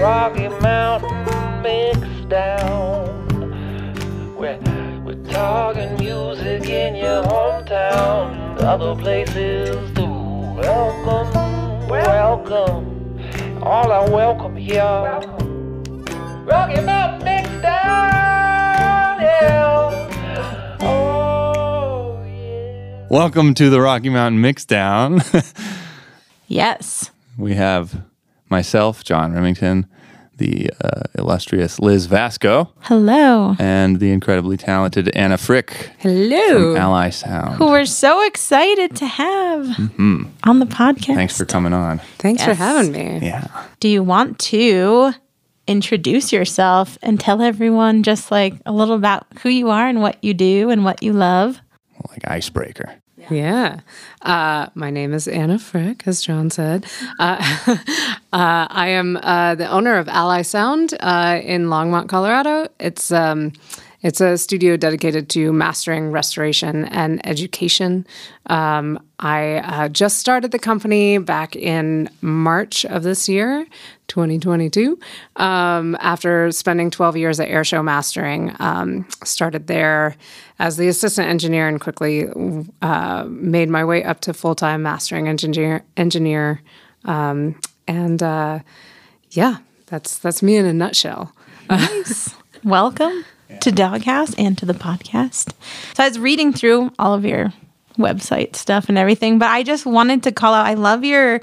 Rocky Mountain mix down. We're, we're talking music in your hometown, other places too. Welcome, welcome. All are welcome here. Rocky Mountain mix down, yeah. Oh, yeah. Welcome to the Rocky Mountain Mixdown. Yes. we have myself, John Remington, the uh, illustrious Liz Vasco, Hello. and the incredibly talented Anna Frick Hello. from Ally Sound. Who we're so excited to have on the podcast. Mm-hmm. Thanks for coming on. Thanks for having me. Yeah. Do you want to introduce yourself and tell everyone just like a little about who you are and what you do and what you love? Like icebreaker. Yeah. Uh, my name is Anna Frick, as John said. Uh, uh, I am uh, the owner of Ally Sound uh, in Longmont, Colorado. It's um, it's a studio dedicated to mastering, restoration, and education. Um, I uh, just started the company back in March of this year, 2022, um, after spending 12 years at Airshow Mastering. Um, started there as the assistant engineer and quickly uh, made my way up to full time mastering engineer. Engineer, um, and uh, yeah, that's that's me in a nutshell. Nice. Welcome to Doghouse and to the podcast. So I was reading through all of your website stuff and everything, but I just wanted to call out I love your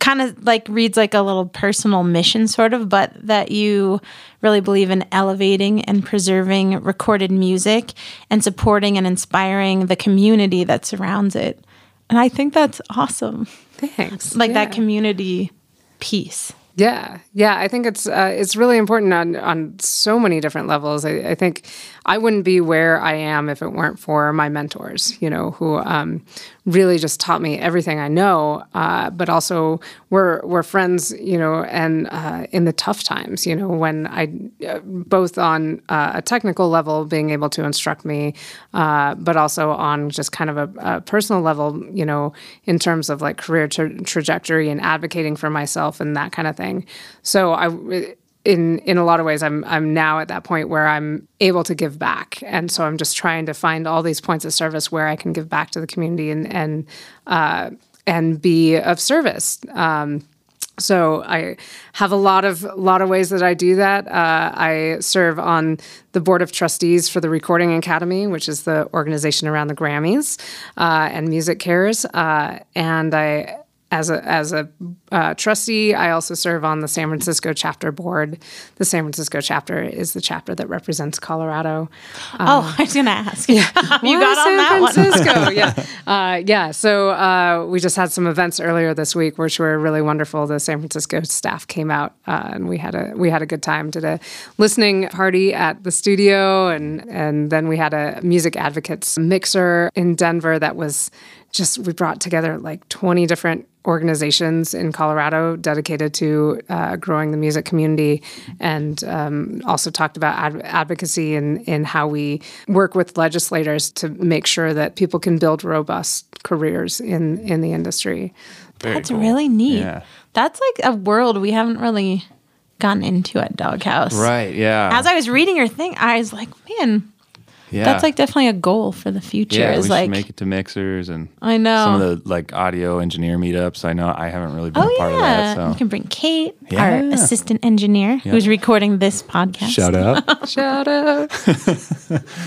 kind of like reads like a little personal mission sort of, but that you really believe in elevating and preserving recorded music and supporting and inspiring the community that surrounds it. And I think that's awesome. Thanks. Like Yeah. that community piece. Yeah, yeah, I think it's uh, it's really important on on so many different levels. I, I think I wouldn't be where I am if it weren't for my mentors, you know, who um, really just taught me everything I know, uh, but also we're we're friends, you know, and uh, in the tough times, you know, when I uh, both on uh, a technical level, being able to instruct me, uh, but also on just kind of a, a personal level, you know, in terms of like career tra- trajectory and advocating for myself and that kind of thing. So I in in a lot of ways I'm I'm now at that point where I'm able to give back and so I'm just trying to find all these points of service where I can give back to the community and and uh, and be of service. Um, so I have a lot of lot of ways that I do that. Uh, I serve on the board of trustees for the Recording Academy, which is the organization around the Grammys uh, and MusiCares, uh, and I. As a as a uh, trustee, I also serve on the San Francisco chapter board. The San Francisco chapter is the chapter that represents Colorado. oh, I was going to ask. Yeah. you got on San that one. Francisco. yeah, uh, yeah. So uh, we just had some events earlier this week, which were really wonderful. The San Francisco staff came out, uh, and we had a we had a good time. Did a listening party at the studio, and and then we had a music advocates mixer in Denver that was just we brought together like 20 different organizations in Colorado dedicated to uh, growing the music community and um, also talked about ad- advocacy and in how we work with legislators to make sure that people can build robust careers in, in the industry. Very That's cool. really neat. Yeah. That's like a world we haven't really gotten into at Doghouse. Right. Yeah. As I was reading your thing, I was like, man, yeah. that's like definitely a goal for the future. yeah, we is should like, make it to mixers and I know. some of the like audio engineer meetups. I know I haven't really been oh a part yeah, of that. So you can bring Kate, Yeah. our assistant engineer, who's recording this podcast. shout out. Shout out.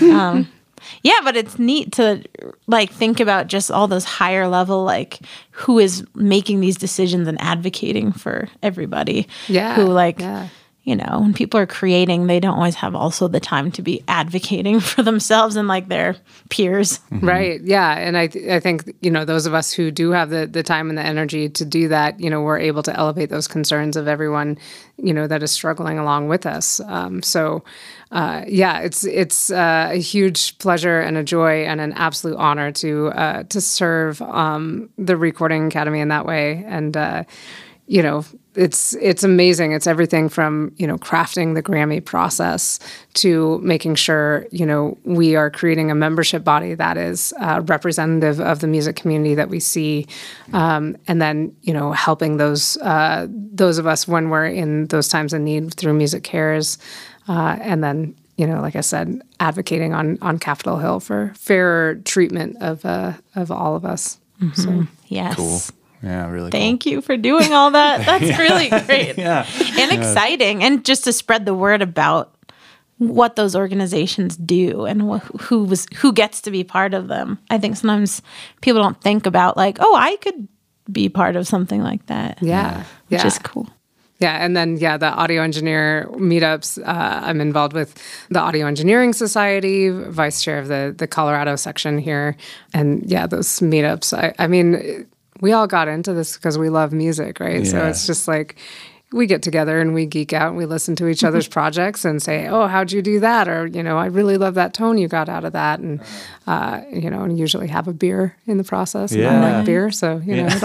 Um, yeah, but it's neat to like think about just all those higher level like who is making these decisions and advocating for everybody. Yeah, Who like yeah. You know, when people are creating, they don't always have also the time to be advocating for themselves and like their peers. Right. Yeah. And I, th- I think, you know, those of us who do have the, the time and the energy to do that, you know, we're able to elevate those concerns of everyone, you know, that is struggling along with us. Um, so, uh, yeah, it's it's uh, a huge pleasure and a joy and an absolute honor to uh, to serve um, the Recording Academy in that way. And, uh, you know, it's it's amazing. It's everything from you know crafting the Grammy process to making sure you know we are creating a membership body that is uh, representative of the music community that we see, um, and then you know helping those uh, those of us when we're in those times of need through MusiCares, uh, and then you know, like I said, advocating on on Capitol Hill for fairer treatment of uh, of all of us. So Yes. Cool. Yeah, really. Thank you for doing all that. That's really great. Yeah. And exciting. And just to spread the word about what those organizations do and wh- who was who gets to be part of them. I think sometimes people don't think about like, oh, I could be part of something like that. Yeah, Which yeah. is cool. Yeah, and then yeah, the audio engineer meetups. Uh, I'm involved with the Audio Engineering Society, vice chair of the the Colorado section here, and yeah, those meetups. I, I mean, we all got into this because we love music, right? So it's just like we get together and we geek out and we listen to each other's projects and say, "Oh, how'd you do that?" Or you know, "I really love that tone you got out of that," and uh, you know, and usually have a beer in the process. And I like beer, so you know, it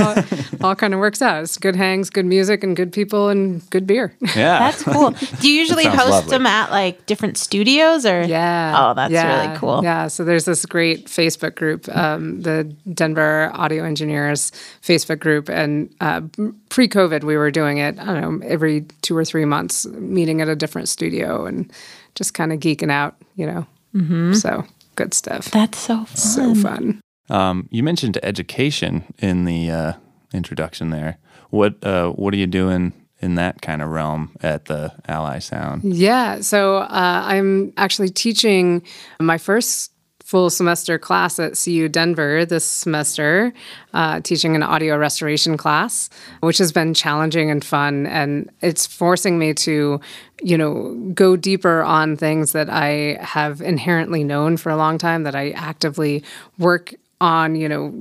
all, all kind of works out. It's good hangs, good music, and good people and good beer. Yeah. That's cool. Do you usually host lovely. them at like different studios or Yeah. Oh, that's Yeah. really cool. Yeah. So there's this great Facebook group, um, the Denver Audio Engineers Facebook group. And uh, pre COVID, we were doing it, I don't know, every two or three months, meeting at a different studio and just kind of geeking out, you know. Mm-hmm. So good stuff. That's so fun. so fun. Um, you mentioned education in the uh, introduction there. What uh, what are you doing in that kind of realm at the Ally Sound? Yeah. So uh, I'm actually teaching my first full semester class at CU Denver this semester, uh, teaching an audio restoration class, which has been challenging and fun. And it's forcing me to, you know, go deeper on things that I have inherently known for a long time, that I actively work on you know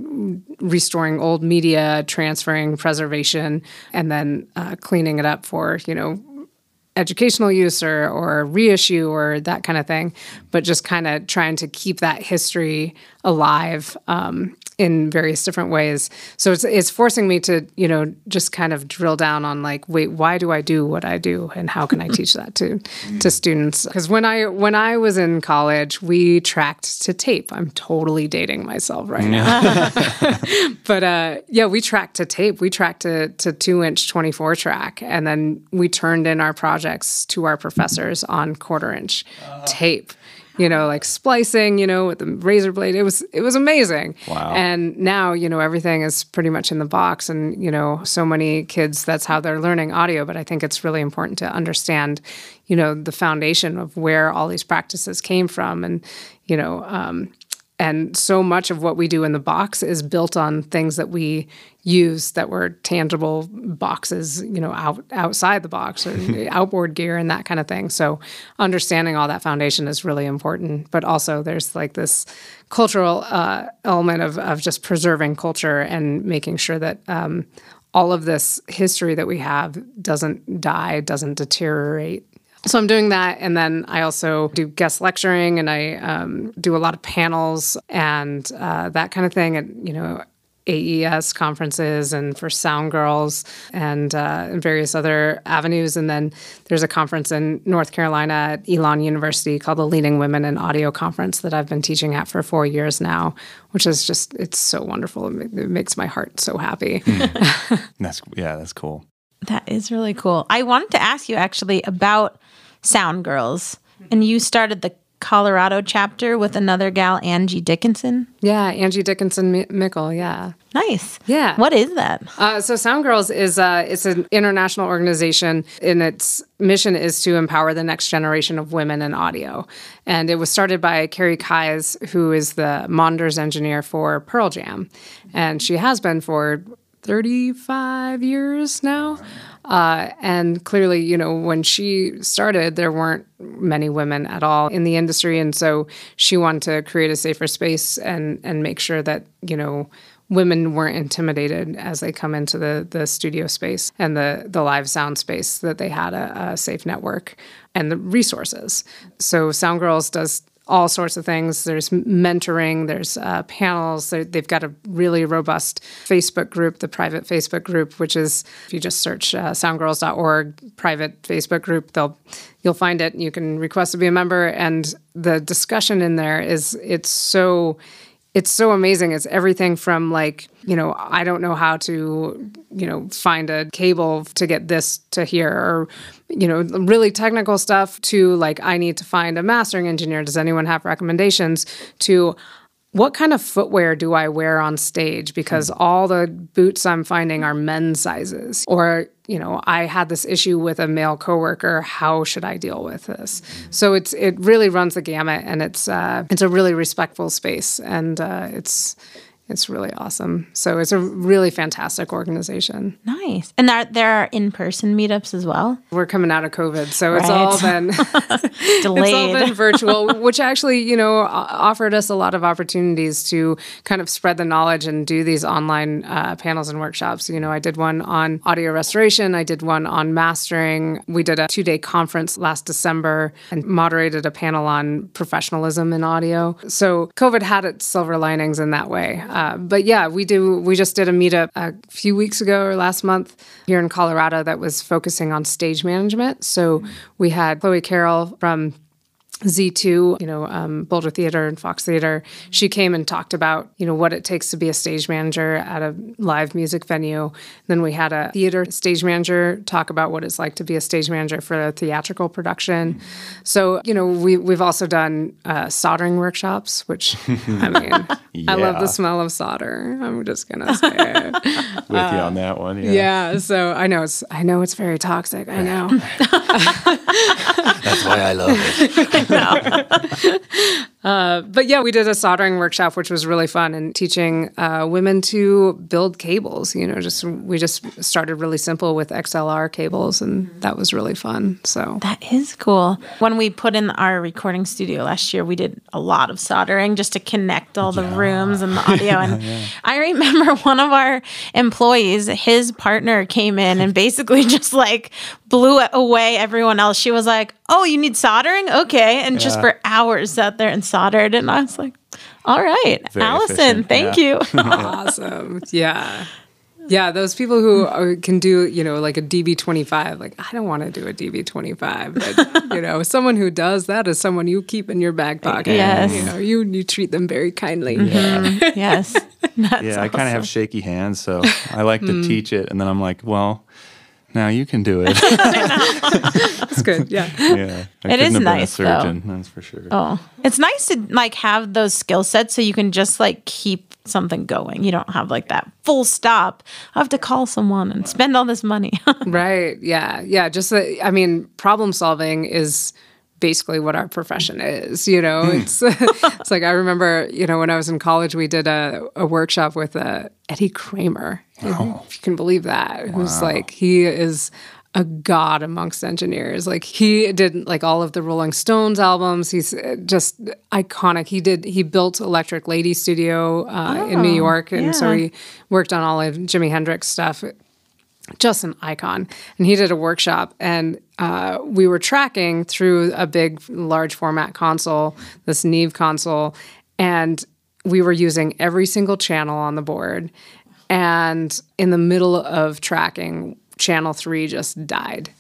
restoring old media transferring preservation and then uh, cleaning it up for you know educational use or, or reissue or that kind of thing, but just kind of trying to keep that history alive um, in various different ways. So it's, it's forcing me to, you know, just kind of drill down on like, wait, why do I do what I do, and how can I teach that to to students? Because when I when I was in college, we tracked to tape. I'm totally dating myself right now but uh, yeah, we tracked to tape. We tracked to to two inch twenty four track, and then we turned in our projects to our professors on quarter inch tape. You know, like splicing. You know, with the razor blade. It was it was amazing. Wow. And now you know everything is pretty much in the box, and you know so many kids that's how they're learning audio. But I think it's really important to understand, you know, the foundation of where all these practices came from, and you know. Um, and so much of what we do in the box is built on things that we use that were tangible boxes you know out outside the box or outboard gear and that kind of thing. So understanding all that foundation is really important. But also there's like this cultural uh, element of, of just preserving culture and making sure that um, all of this history that we have doesn't die doesn't deteriorate so I'm doing that, and then I also do guest lecturing, and I um, do a lot of panels and uh, that kind of thing at you know AES conferences and for Sound Girls and uh, various other avenues. And then there's a conference in North Carolina at Elon University called the Leading Women in Audio Conference that I've been teaching at for four years now, which is just it's so wonderful. It, it makes my heart so happy. That's yeah, that's cool. That is really cool. I wanted to ask you actually about Sound Girls. And you started the Colorado chapter with another gal, Angie Dickinson. yeah, Angie Dickinson Mi- Mickle. Yeah. Nice. Yeah. What is that? Uh, so Sound Girls is uh, it's an international organization, and its mission is to empower the next generation of women in audio. And it was started by Karrie Keyes, who is the monitors engineer for Pearl Jam, and she has been for 35 years now. Uh, and clearly, you know, when she started, there weren't many women at all in the industry, and so she wanted to create a safer space and and make sure that you know women weren't intimidated as they come into the the studio space and the the live sound space that they had a, a safe network and the resources. So Sound Girls does all sorts of things. There's mentoring, there's uh, panels. They're, they've got a really robust Facebook group, the private Facebook group, which is if you just search uh, soundgirls.org private Facebook group, they'll you'll find it. You can request to be a member, and the discussion in there is it's so it's so amazing. It's everything from like, you know, I don't know how to, you know, find a cable to get this to here or, you know, really technical stuff to like, I need to find a mastering engineer. Does anyone have recommendations to, what kind of footwear do I wear on stage? Because all the boots I'm finding are men's sizes. Or, you know, I had this issue with a male coworker. How should I deal with this? So it's it really runs the gamut, and it's uh, it's a really respectful space, and uh, it's it's really awesome. So it's a really fantastic organization. Nice. And there, there are in person meetups as well. We're coming out of COVID, so it's all been delayed. it's all been virtual, which actually, you know, offered us a lot of opportunities to kind of spread the knowledge and do these online uh, panels and workshops. You know, I did one on audio restoration, I did one on mastering. We did a two day conference last December and moderated a panel on professionalism in audio. So COVID had its silver linings in that way. Uh, but yeah, we do. We just did a meetup a few weeks ago or last month here in Colorado that was focusing on stage management. So we had Chloe Carroll from Z2, you know, um, Boulder Theater and Fox Theater. She came and talked about, you know, what it takes to be a stage manager at a live music venue. Then we had a theater stage manager talk about what it's like to be a stage manager for a theatrical production. So, you know, we, we've also done uh, soldering workshops, which, I mean, I love the smell of solder. I'm just going to say it. With you on that one. Yeah. yeah. So I know it's, I know it's very toxic. I know. That's why I love it. no. but yeah, we did a soldering workshop, which was really fun, and teaching uh, women to build cables. You know, just we just started really simple with XLR cables, and that was really fun. So That is cool. When we put in our recording studio last year, we did a lot of soldering just to connect all the rooms and the audio. And I remember one of our employees, his partner came in and basically just like blew away everyone else. She was like, Oh, you need soldering? Okay. And just for hours sat there and soldered. And I was like, All right, Very Allison, efficient, thank yeah. you. awesome, yeah. Yeah, those people who are, can do, you know, like a DB25, like, I don't want to do a DB25. But, you know, someone who does that is someone you keep in your back pocket. Yes. You know, you, you treat them very kindly. Mm-hmm. yes. That's Yeah, I kind of have shaky hands, so I like to mm. teach it, and then I'm like, well, now you can do it. That's good. Yeah. yeah, I It is couldn't been a nice, though. that's for sure. Oh, it's nice to like have those skill sets so you can just like keep something going. You don't have like that full stop. I have to call someone and spend all this money. Right. Yeah. Yeah. Just, that, I mean, problem solving is basically what our profession is. You know, it's it's like I remember, you know, when I was in college, we did a, a workshop with uh, Eddie Kramer. If you can believe that, who's like he is a god amongst engineers. Like he did like all of the Rolling Stones albums. He's uh, just iconic. He did he built Electric Lady Studio uh, in New York, and so he worked on all of Jimi Hendrix stuff just an icon. And he did a workshop, and uh, we were tracking through a big, large format console, this Neve console, and we were using every single channel on the board. And in the middle of tracking, channel three just died.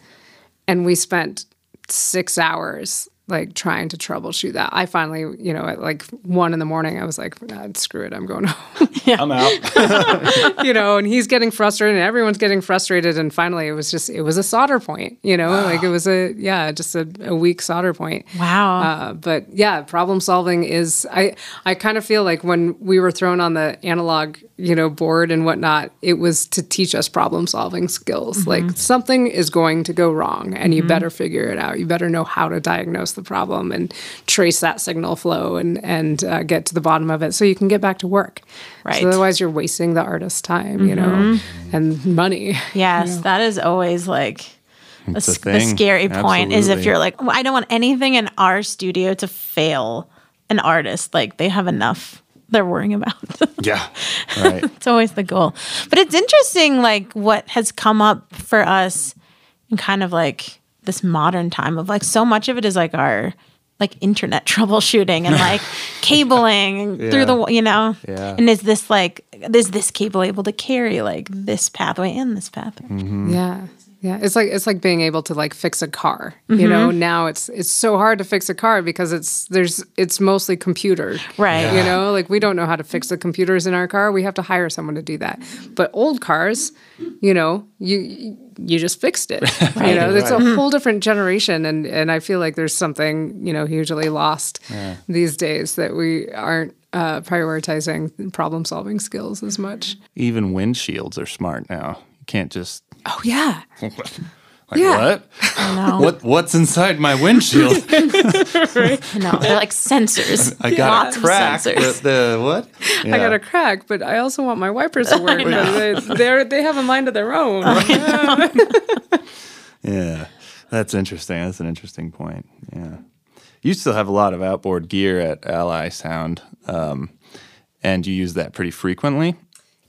And we spent six hours like trying to troubleshoot that. I finally, you know, at like one in the morning, I was like, "Nah, screw it, I'm going home. I'm out. you know, and he's getting frustrated and everyone's getting frustrated. And finally, it was just, it was a solder point, you know, like it was a, yeah, just a, a weak solder point. Wow. Uh, but yeah, problem solving is, I, I kind of feel like when we were thrown on the analog, you know, board and whatnot, it was to teach us problem solving skills. Like something is going to go wrong and you better figure it out. You better know how to diagnose the problem and trace that signal flow and, and uh, get to the bottom of it so you can get back to work. Right. So otherwise, you're wasting the artist's time, you know, and money. yes, that is always like a It's a s- the scary point is if you're like, "Well, I don't want anything in our studio to fail an artist. Like they have enough they're worrying about. yeah. Right. it's always the goal. But it's interesting, like what has come up for us and kind of like this modern time of like so much of it is like our like internet troubleshooting and like cabling through the you know Yeah. and is this like is this cable able to carry like this pathway and this pathway Mm-hmm. Yeah. Yeah, it's like it's like being able to like fix a car. You know, now it's it's so hard to fix a car because it's there's it's mostly computer. Right. You know, like we don't know how to fix the computers in our car. We have to hire someone to do that. But old cars, you know, you you just fixed it. You know, it's a whole different generation and and I feel like there's something, you know, hugely lost these days that we aren't uh, prioritizing problem solving skills as much. Even windshields are smart now. You can't just Oh yeah. like Yeah. what? know. What what's inside my windshield? no they're like sensors I got Lots a crack. sensors. The, the what? I got a crack, but I also want my wipers to work. but they, they have a mind of their own. Yeah, that's interesting. That's an interesting point. Yeah, you still have a lot of outboard gear at Ally Sound, um, and you use that pretty frequently.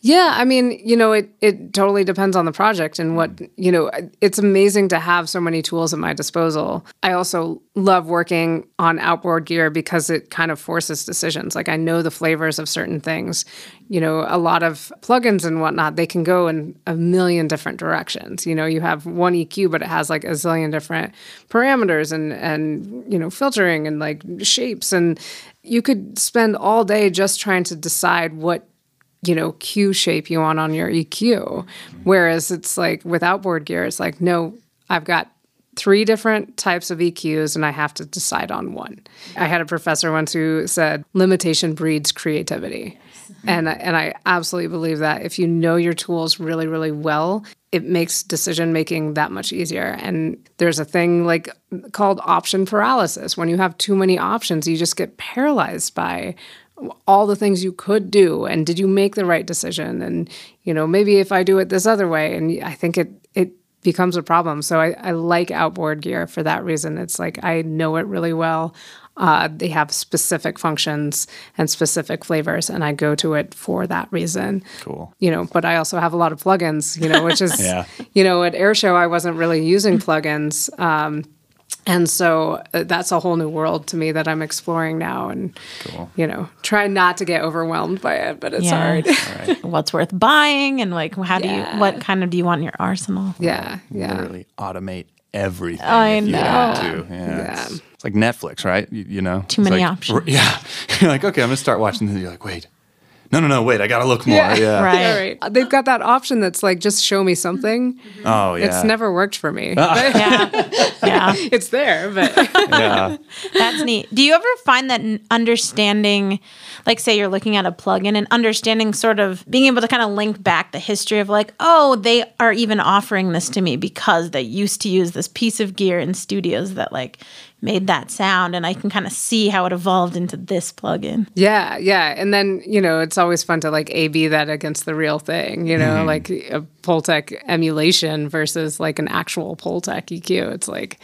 Yeah, I mean, you know, it it totally depends on the project and what, mm. you know, it's amazing to have so many tools at my disposal. I also love working on outboard gear because it kind of forces decisions. Like I know the flavors of certain things. You know, a lot of plugins and whatnot, they can go in a million different directions. You know, you have one EQ, but it has like a zillion different parameters and and you know, filtering and like shapes and you could spend all day just trying to decide what you know, Q shape you want on your EQ. Whereas it's like with outboard gear, it's like, no, I've got three different types of EQs and I have to decide on one. I had a professor once who said limitation breeds creativity. And, and I absolutely believe that if you know your tools really, really well, it makes decision making that much easier. And there's a thing like called option paralysis. When you have too many options, you just get paralyzed by all the things you could do and did you make the right decision? And you know maybe if i do it this other way and i think it it becomes a problem. So i, I like outboard gear for that reason. It's like i know it really well. Uh, they have specific functions and specific flavors and i go to it for that reason. Cool. you know but i also have a lot of plugins you know which is Yeah. you know at airshow i wasn't really using plugins um, and so uh, that's a whole new world to me that i'm exploring now and you know try not to get overwhelmed by it but it's Yeah. hard what's worth buying and like how do Yeah. you what kind of do you want in your arsenal yeah yeah Literally automate everything. I if you know. to. Yeah. It's, it's like Netflix, right? You, you know, Too It's many like- options. Yeah. You're like, okay, I'm gonna start watching this. You're like, wait, no, no, no, wait, I gotta look more. Yeah. Yeah. Right. Yeah, right. They've got that option that's like just show me something. Mm-hmm. Oh yeah. It's never worked for me. yeah yeah it's there, but Yeah. That's neat. Do you ever find that understanding, like, say you're looking at a plugin and understanding sort of being able to kind of link back the history of, like, oh, they are even offering this to me because they used to use this piece of gear in studios that, like, made that sound. And I can kind of see how it evolved into this plugin. Yeah, yeah. And then, you know, it's always fun to like A B that against the real thing, you know, mm-hmm. like a Pultec emulation versus like an actual Pultec EQ. It's like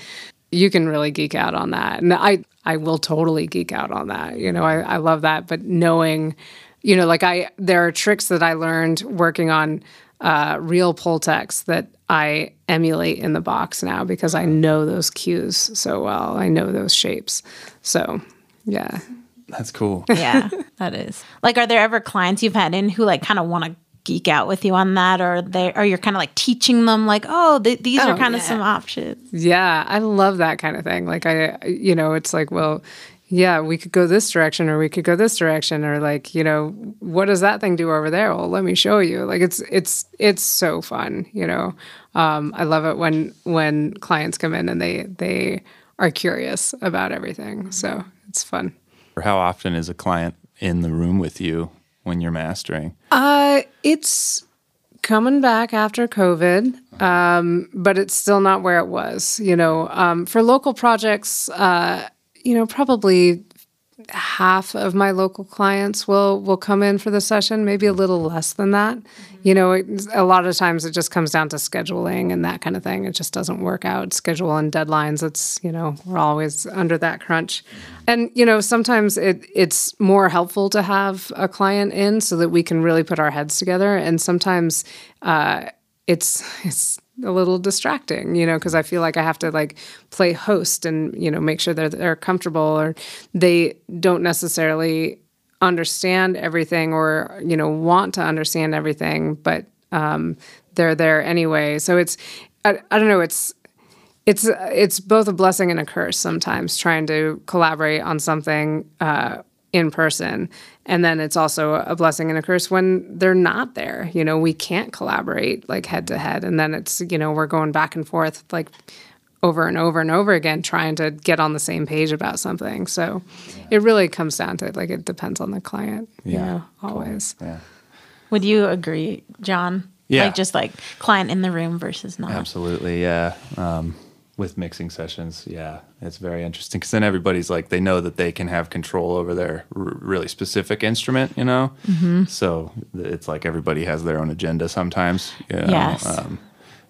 you can really geek out on that. And I I will totally geek out on that. You know, I, I love that. But knowing, you know, like I there are tricks that I learned working on uh, real Pultecs that I emulate in the box now because I know those cues so well. I know those shapes. So yeah. That's cool. Yeah, that is. Like, are there ever clients you've had in who, like, kind of want to geek out with you on that? Or they, or you're kind of like teaching them, like, oh, th- these are Oh, kind of yeah. some options. Yeah, I love that kind of thing. Like I you know, it's like, well, yeah, we could go this direction or we could go this direction or like, you know, what does that thing do over there? Well, let me show you. Like it's it's it's so fun, you know. Um, I love it when when clients come in and they they are curious about everything. So it's fun. Or how often is a client in the room with you when you're mastering? Uh, it's coming back after COVID, um, but it's still not where it was. You know, um, for local projects, uh, you know, probably half of my local clients will will come in for the session, maybe a little less than that. You know, it, a lot of times it just comes down to scheduling and that kind of thing. It just doesn't work out. Schedule and deadlines. It's you know we're always under that crunch, and you know sometimes it it's more helpful to have a client in so that we can really put our heads together. And sometimes uh, it's it's a little distracting, you know, because I feel like I have to like play host and, you know, make sure that they're comfortable or they don't necessarily understand everything or, you know, want to understand everything, but um, they're there anyway. So it's, I, I don't know, it's, it's it's both a blessing and a curse sometimes trying to collaborate on something uh, in person and then it's also a blessing and a curse when they're not there. You know we can't collaborate like head to head. And then it's you know we're going back and forth like over and over and over again trying to get on the same page about something. So yeah. it really comes down to like it depends on the client yeah. you know always. Yeah. Would you agree john? Yeah. like just like client in the room versus not? Absolutely yeah. Um, with mixing sessions. Yeah it's very interesting because then everybody's like they know that they can have control over their r- really specific instrument you know? Mm-hmm. so it's like everybody has their own agenda sometimes you know? yes. Um,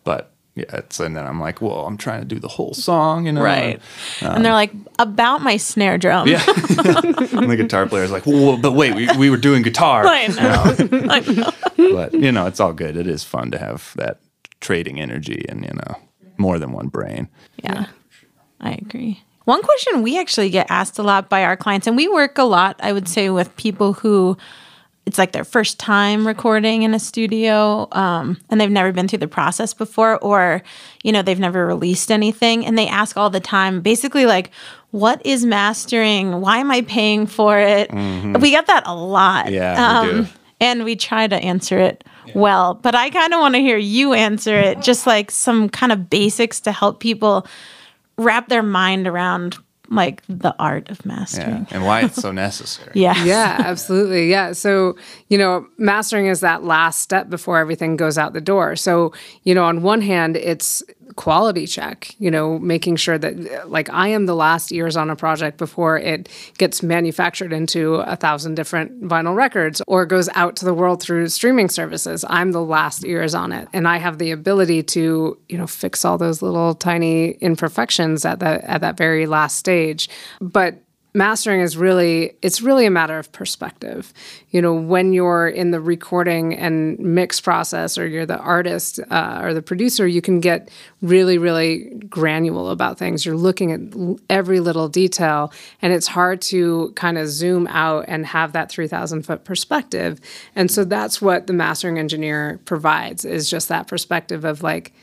but yeah it's and then i'm like well i'm trying to do the whole song you know? Right. Um, and they're like about my snare drum. Yeah. And the guitar player player's like well but wait we, we were doing guitar. I know. I know. but you know it's all good. It is fun to have that trading energy and you know more than one brain. Yeah, I agree. One question we actually get asked a lot by our clients, and we work a lot, I would say, with people who it's like their first time recording in a studio um, and they've never been through the process before, or, you know, they've never released anything. And they ask all the time, basically, like, what is mastering? Why am I paying for it? Mm-hmm. We get that a lot. Yeah. Um, we and we try to answer it well. But I kind of want to hear you answer it, just like some kind of basics to help people wrap their mind around like the art of mastering yeah. and why it's so necessary. yeah. Yeah, absolutely. Yeah. So, you know, mastering is that last step before everything goes out the door. So, you know, on one hand, it's quality check, you know, making sure that like I am the last ears on a project before it gets manufactured into a thousand different vinyl records or goes out to the world through streaming services. I'm the last ears on it. And I have the ability to, you know, fix all those little tiny imperfections at that at that very last stage. But mastering is really it's really a matter of perspective. You know when you're in the recording and mix process or you're the artist uh, or the producer you can get really really granular about things. You're looking at every little detail and it's hard to kind of zoom out and have that 3000 foot perspective. And so that's what the mastering engineer provides is just that perspective of like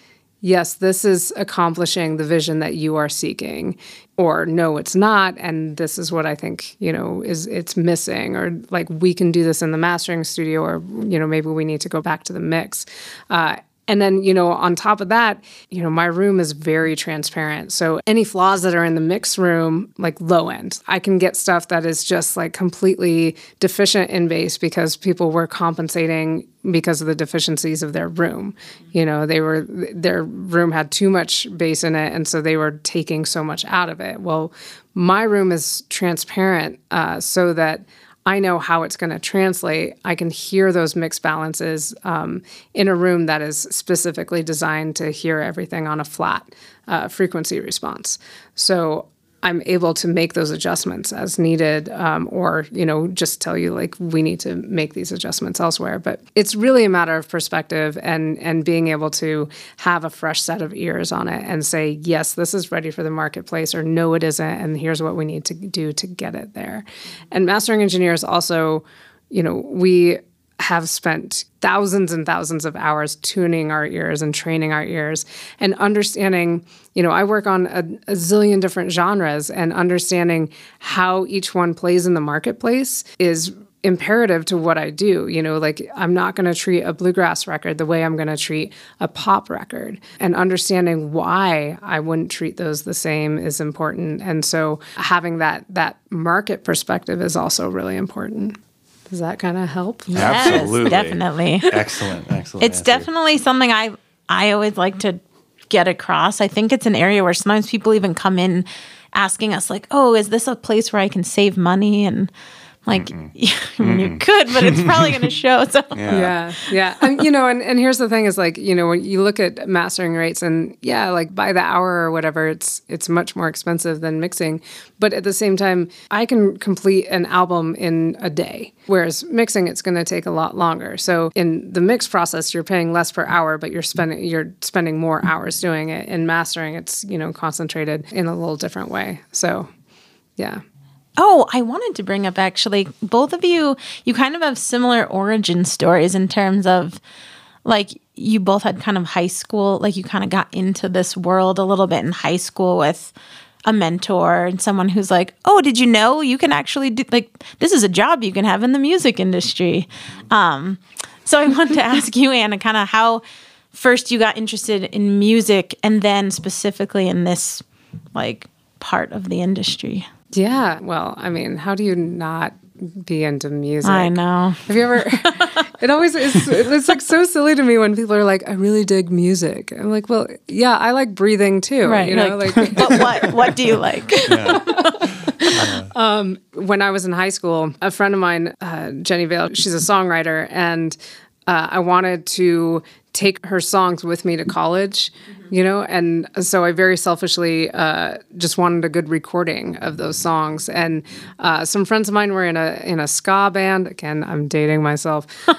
yes, this is accomplishing the vision that you are seeking, or no, it's not, and this is what I think you know is it's missing, or like we can do this in the mastering studio, or you know maybe we need to go back to the mix. Uh, and then, you know, on top of that, you know, my room is very transparent. So any flaws that are in the mix room, like low end, I can get stuff that is just like completely deficient in bass because people were compensating because of the deficiencies of their room. You know, they were their room had too much bass in it, and so they were taking so much out of it. Well, my room is transparent uh, so that I know how it's going to translate. I can hear those mix balances um, in a room that is specifically designed to hear everything on a flat uh, frequency response. So I'm able to make those adjustments as needed, um, or you know, just tell you like we need to make these adjustments elsewhere. But it's really a matter of perspective and and being able to have a fresh set of ears on it and say, yes, this is ready for the marketplace, or no, it isn't, and here's what we need to do to get it there. And mastering engineers also, you know, we have spent thousands and thousands of hours tuning our ears and training our ears and understanding you know i work on a, a, zillion different genres and understanding how each one plays in the marketplace is imperative to what i do. You know like i'm not going to treat a bluegrass record the way i'm going to treat a pop record. And understanding why i wouldn't treat those the same is important. And so having that that market perspective is also really important does that kind of help? Yes, Absolutely. definitely. excellent, excellent. It's answer. definitely something I I always like to get across. I think it's an area where sometimes people even come in asking us like, "Oh, is this a place where I can save money?" and Like, I mean, you could, but it's probably going to show. So, yeah. Yeah and you know and, and here's the thing is like you know when you look at mastering rates and yeah like by the hour or whatever it's it's much more expensive than mixing. But at the same time i can complete an album in a day whereas mixing it's going to take a lot longer. So in the mix process you're paying less per hour but you're spending you're spending more hours doing it. In mastering it's you know concentrated in a little different way. So yeah Oh, I wanted to bring up actually, both of you, you kind of have similar origin stories in terms of like you both had kind of high school, like you kind of got into this world a little bit in high school with a mentor and someone who's like, "Oh, did you know you can actually do like this is a job you can have in the music industry." Um, so I wanted to ask you, Anna, kind of how first you got interested in music and then specifically in this like part of the industry. Yeah. Well, I mean, how do you not be into music? I know. Have you ever? it always is. It's like so silly to me when people are like, "I really dig music." I'm like, "Well, yeah, I like breathing too." Right. You know, like, like but what what do you like? when I was in high school, a friend of mine, uh, Jenny Vale, she's a songwriter, and uh, I wanted to take her songs with me to college, you know, and so I very selfishly uh, just wanted a good recording of those songs. And uh, some friends of mine were in a in a ska band. Again, I'm dating myself.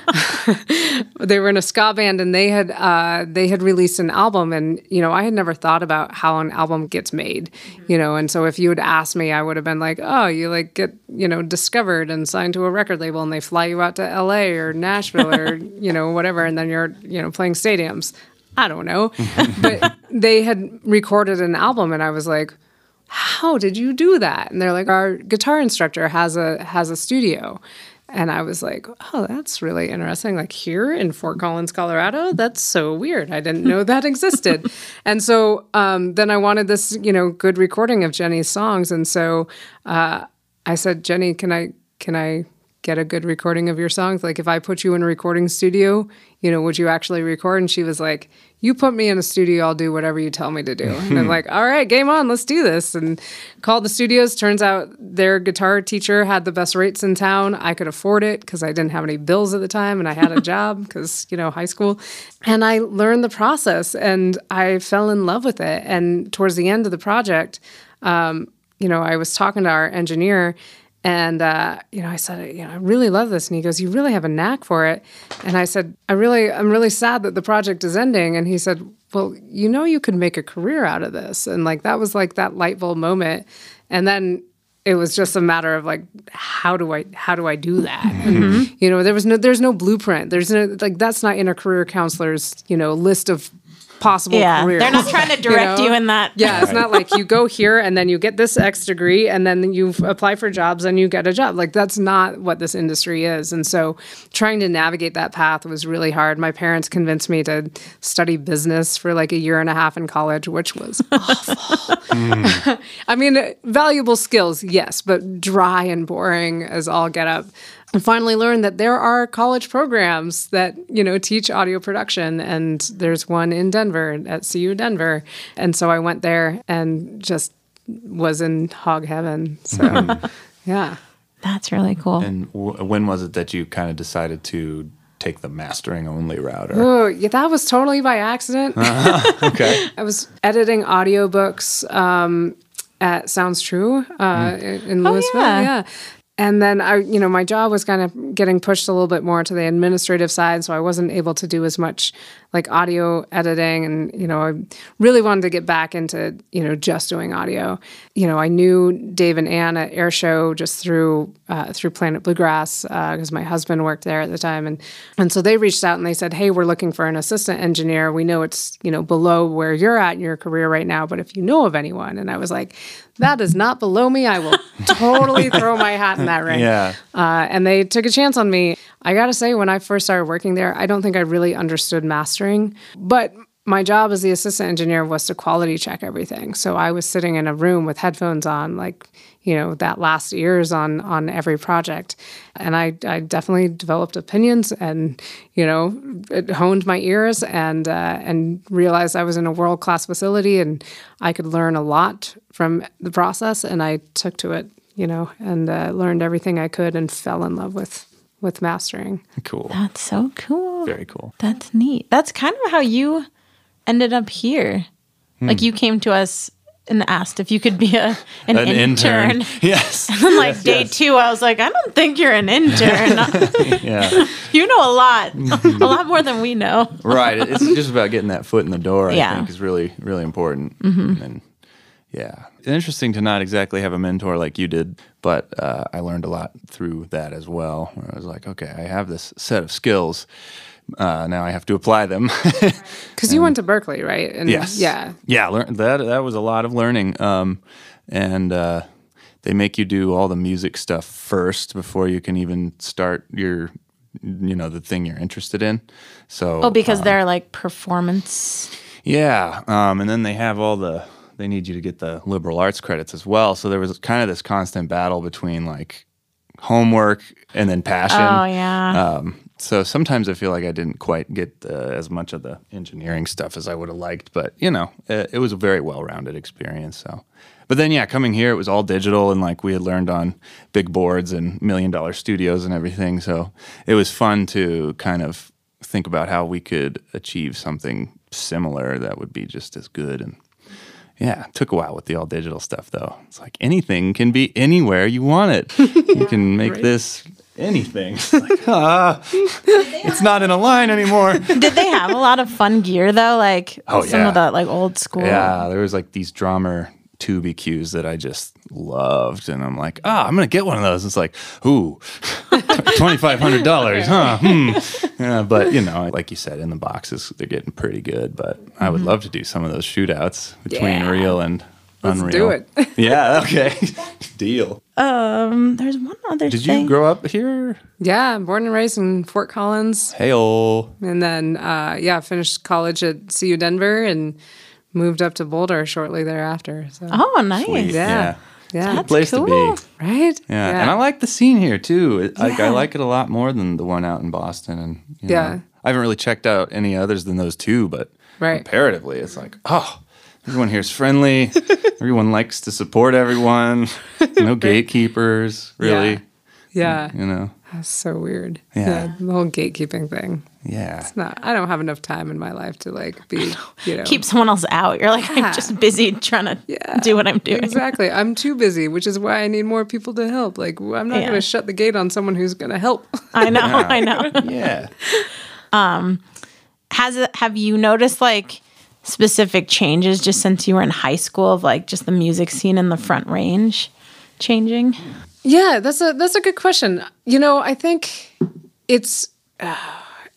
they were in a ska band, and they had uh, they had released an album, and you know, I had never thought about how an album gets made, you know, and so if you had asked me, I would have been like, oh, you like get you know discovered and signed to a record label, and they fly you out to L.A. or Nashville or you know whatever, and then you're you know playing stadiums. I don't know. but they had recorded an album and I was like, how did you do that? And they're like, our guitar instructor has a has a studio. And I was like, oh, that's really interesting. Like here in Fort Collins, Colorado, that's so weird. I didn't know that existed. and so um, then I wanted this, you know, good recording of Jenny's songs. And so uh, I said, Jenny, can I can I get a good recording of your songs? Like if I put you in a recording studio, you know, would you actually record? And she was like, You put me in a studio, I'll do whatever you tell me to do. And I'm like, All right, game on, let's do this. And called the studios. Turns out their guitar teacher had the best rates in town. I could afford it because I didn't have any bills at the time and I had a job because, you know, high school. And I learned the process and I fell in love with it. And towards the end of the project, um, you know, I was talking to our engineer and uh, you know, I said, you know, I really love this. And he goes, you really have a knack for it. And I said, I really, I'm really sad that the project is ending. And he said, well, you know, you could make a career out of this. And like that was like that light bulb moment. And then it was just a matter of like, how do I, how do I do that? And, you know, there was no, there's no blueprint. There's no like that's not in a career counselor's, you know, list of possible Yeah, careers. they're not trying to direct you in that. Yeah, it's not like you go here and then you get this X degree and then you apply for jobs and you get a job. Like that's not what this industry is. And so trying to navigate that path was really hard. My parents convinced me to study business for like a year and a half in college, which was awful. Hmm. I mean, valuable skills, yes, but dry and boring as all get up. And finally learned that there are college programs that, you know, teach audio production and there's one in Denver at CU Denver. And so I went there and just was in hog heaven. So yeah. That's really cool. And w- when was it that you kind of decided to take the mastering only route? Oh, yeah, that was totally by accident. okay. I was editing audiobooks um, at Sounds True uh, in in Louisville. yeah. yeah. And then I, you know, my job was kind of getting pushed a little bit more to the administrative side, so I wasn't able to do as much like audio editing. And you know, I really wanted to get back into you know just doing audio. You know, I knew Dave and Ann at Airshow just through uh, through Planet Bluegrass because my husband worked there at the time, and and so they reached out and they said, "Hey, we're looking for an assistant engineer. We know it's you know below where you're at in your career right now, but if you know of anyone," and I was like, "That is not below me. I will totally throw my hat in that ring." Yeah. Uh, and they took a chance on me. I gotta say, when I first started working there, I don't think I really understood mastering, but my job as the assistant engineer was to quality check everything. So I was sitting in a room with headphones on, like you know that last ears on on every project, and I I definitely developed opinions and you know it honed my ears and uh, and realized I was in a world class facility and I could learn a lot from the process, and I took to it you know, and uh, learned everything I could and fell in love with with mastering. Cool. That's so cool. Very cool. That's neat. That's kind of how you ended up here. Hmm. Like you came to us and asked if you could be a an, An intern. intern. Yes. And then like day two, I was like, I don't think you're an intern. yeah. you know a lot, a lot more than we know. Right. It's just about getting that foot in the door. I Yeah. think is really really important. And yeah, it's interesting to not exactly have a mentor like you did, but uh, I learned a lot through that as well. Where I was like, okay, I have this set of skills. Uh, now I have to apply them. Because you went to Berklee, right? And Yes. Yeah. Yeah. Learn, that that was a lot of learning. Um, and uh, they make you do all the music stuff first before you can even start your, you know, the thing you're interested in. So Oh, because they're like performance. yeah, um, and then they have all the. They need you to get the liberal arts credits as well. So there was kind of this constant battle between like homework and then passion. Oh yeah. Um, so sometimes I feel like I didn't quite get uh, as much of the engineering stuff as I would have liked, but you know, it, it was a very well-rounded experience. So, but then yeah, coming here, it was all digital and like we had learned on big boards and million-dollar studios and everything. So it was fun to kind of think about how we could achieve something similar that would be just as good and. Yeah, it took a while with the all digital stuff though. It's like anything can be anywhere you want it. You can make this anything. It's like, ah, it's not in a line anymore. Did they have a lot of fun gear though? Like Oh, some yeah. of the like old school. Yeah, there was like these Drawmer tube EQs that I just loved, and I'm like, ah, I'm gonna get one of those. It's like, ooh, twenty five hundred dollars, huh? Hmm. Yeah, but you know, like you said, in the boxes they're getting pretty good. But I would love to do some of those shootouts between Yeah. real and Let's unreal. do it. yeah. Okay. Deal. Um, there's one other Did thing. you grow up here? Yeah. Born and raised in Fort Collins. Heyo. And then, uh, yeah, finished college at CU Denver and moved up to Boulder shortly thereafter. So, oh, nice. Sweet. yeah. Yeah. That's Place to be. Right? Yeah. and I like the scene here too. It, like, I like it a lot more than the one out in Boston. And you Yeah. know, I haven't really checked out any others than those two, but Right. comparatively, it's like, oh, everyone here's friendly. everyone likes to support everyone. No gatekeepers, really. Yeah. You know. That's so weird. Yeah. The whole gatekeeping thing. Yeah. It's not, I don't have enough time in my life to like be, you know. Keep someone else out. You're like, Yeah. I'm just busy trying to Yeah. do what I'm doing. Exactly. I'm too busy, which is why I need more people to help. Like, I'm not Yeah. going to shut the gate on someone who's going to help. I know. I know. Yeah. Um has it? Have you noticed like specific changes just since you were in high school of like just the music scene in the Front Range changing? Yeah, that's a that's a good question. You know, I think it's uh,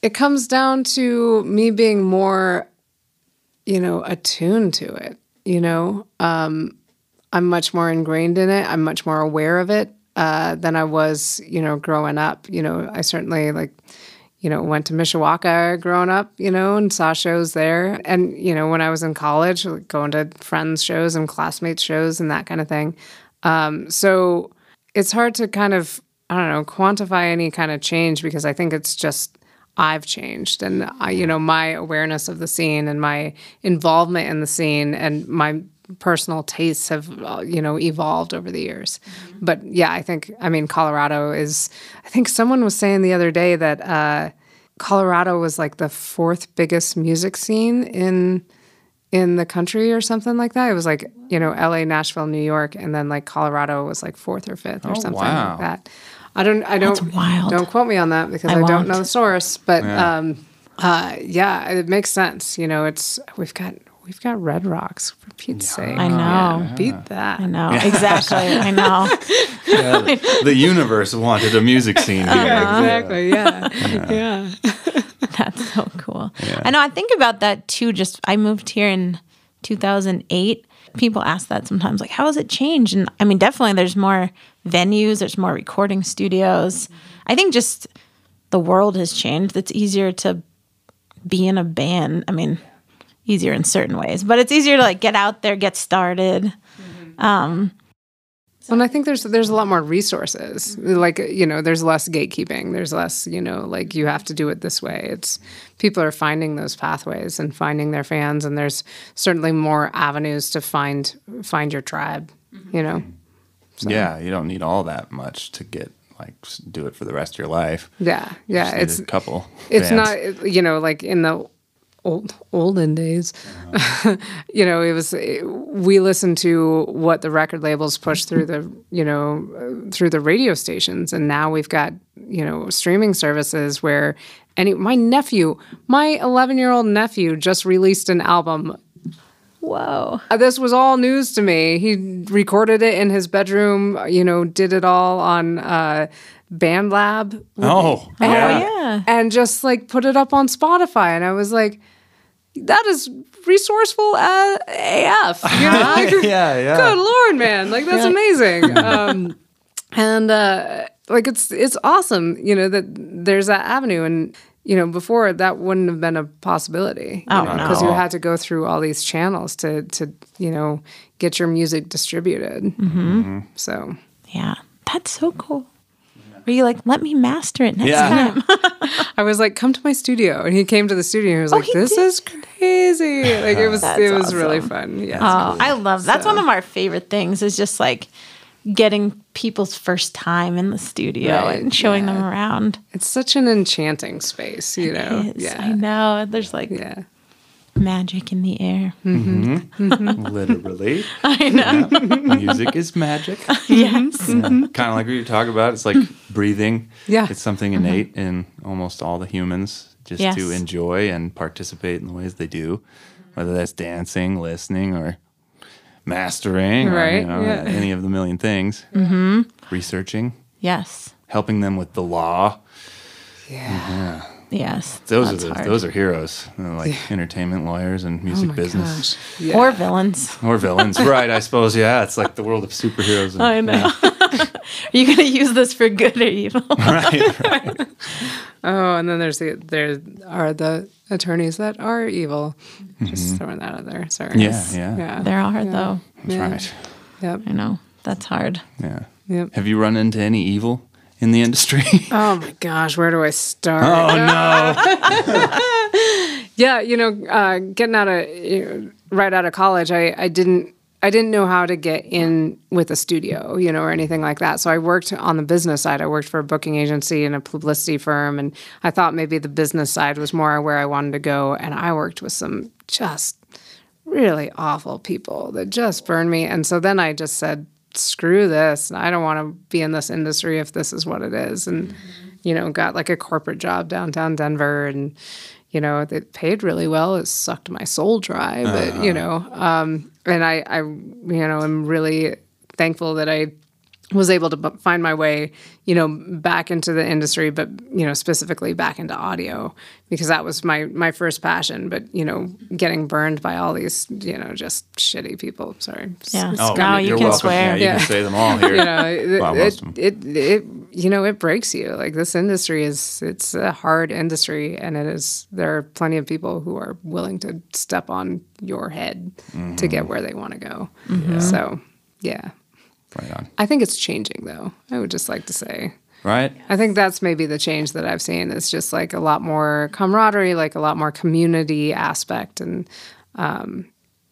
it comes down to me being more, you know, attuned to it. You know, um, I'm much more ingrained in it. I'm much more aware of it uh, than I was, you know, growing up. You know, I certainly like, you know, went to Mishawaka growing up, you know, and saw shows there. And you know, when I was in college, like, going to friends' shows and classmates' shows and that kind of thing. Um, so it's hard to kind of I don't know quantify any kind of change because I think it's just I've changed and I, you know my awareness of the scene and my involvement in the scene and my personal tastes have uh, you know evolved over the years. But yeah, I think I mean Colorado is I think someone was saying the other day that uh, Colorado was like the fourth biggest music scene in in the country or something like that. It was like, you know, LA, Nashville, New York, and then like Colorado was like fourth or fifth or Oh, something wow. like that. I don't I don't That's wild. don't quote me on that because I I, don't know the source. But Yeah. um uh yeah, it makes sense. You know, it's we've got we've got Red Rocks for Pete's sake. I know. Yeah, beat that. I know exactly. I know. Yeah, the universe wanted a music scene here. Exactly. Yeah. yeah. That's so cool. I know. I think about that too. Just I moved here in 2008. People ask that sometimes, like, how has it changed? And I mean, definitely, there's more venues, there's more recording studios. I think just the world has changed. It's easier to be in a band. I mean, easier in certain ways, but it's easier to like get out there, get started. Mm-hmm. Um, Well, and I think there's there's a lot more resources. Like you know, there's less gatekeeping. There's less you know, like you have to do it this way. It's people are finding those pathways and finding their fans, and there's certainly more avenues to find find your tribe. Mm-hmm. You know, Yeah, you don't need all that much to get like do it for the rest of your life. Yeah, yeah. Just need It's a couple. it's bands. not you know like in the old olden days you know it was we listened to what the record labels pushed through the you know uh, through the radio stations and now we've got you know streaming services where any my nephew my 11 year old nephew just released an album Whoa. Uh, this was all news to me. He recorded it in his bedroom, you know, did it all on uh, BandLab Oh, Oh yeah. yeah. and just like put it up on Spotify. And I was like, that is resourceful as AF. You know? Like, yeah, yeah. Good lord, man! Like that's amazing. Um, and uh, like it's it's awesome. You know that there's that avenue, and you know before that wouldn't have been a possibility. Oh, because no. you had to go through all these channels to to you know get your music distributed. Mm-hmm. So Yeah. That's so cool. Were you like, let me master it next Yeah. time? I was like, "Come to my studio," and he came to the studio. and He was oh, like, Oh, he "This did? is crazy!" Like it was it was really fun. Yeah. Oh, I love that. that's So- one of our favorite things is just like getting people's first time in the studio Right, and showing them around. It's such an enchanting space, you know. It is. Yeah. I know. There's like Yeah. Magic in the air. Mm-hmm. Mm-hmm. Literally. I know. Music is magic. yes. Mm-hmm. Kind of like what you talk about. It's like breathing. Yeah. It's something innate in almost all the humans just Yes. to enjoy and participate in the ways they do, whether that's dancing, listening, or mastering, or, Right, you know, yeah. any of the million things. Mm-hmm. Researching, Yes. helping them with the law. Yeah. Yes. Those That's are the, hard. those are heroes, They're like entertainment lawyers and music Oh my business. gosh. Yeah. Or villains. Or villains, right? I suppose. Yeah, it's like the world of superheroes. And, I know. Are you going to use this for good or evil? right, right. Oh, and then there's the there are the attorneys that are evil. Just throwing that out there. Sorry. Mm-hmm. Yeah, yeah. Yeah. there are, though. That's Yeah. right. Yep. I know. That's hard. Yeah. Yep. Have you run into any evil in the industry? Oh my gosh, where do I start? oh no. Yeah, you know, uh, getting out of you know, right out of college, I, I didn't I didn't know how to get in with a studio, you know, or anything like that. So I worked on the business side. I worked for a booking agency and a publicity firm, and I thought maybe the business side was more where I wanted to go. And I worked with some just really awful people that just burned me. And so then I just said, screw this. I don't want to be in this industry if this is what it is. And, you know, got like a corporate job downtown Denver and, you know, it paid really well. It sucked my soul dry, but, you know, um, and I, I, you know, I'm really thankful that I was able to bu- find my way, you know, back into the industry, but you know, specifically back into audio because that was my my first passion. But you know, getting burned by all these, you know, just shitty people. Sorry. Yeah. Oh, kinda- No, you can welcome. swear. Yeah, you Yeah. can say them all here. you know, it, Well, it, it, it, you know, it breaks you. Like this industry is, it's a hard industry, and it is. There are plenty of people who are willing to step on your head to Mm-hmm. get where they want to go. So, yeah, right on. I think it's changing, though. I would just like to say. Right? I think that's maybe the change that I've seen is just like a lot more camaraderie, like a lot more community aspect, and um,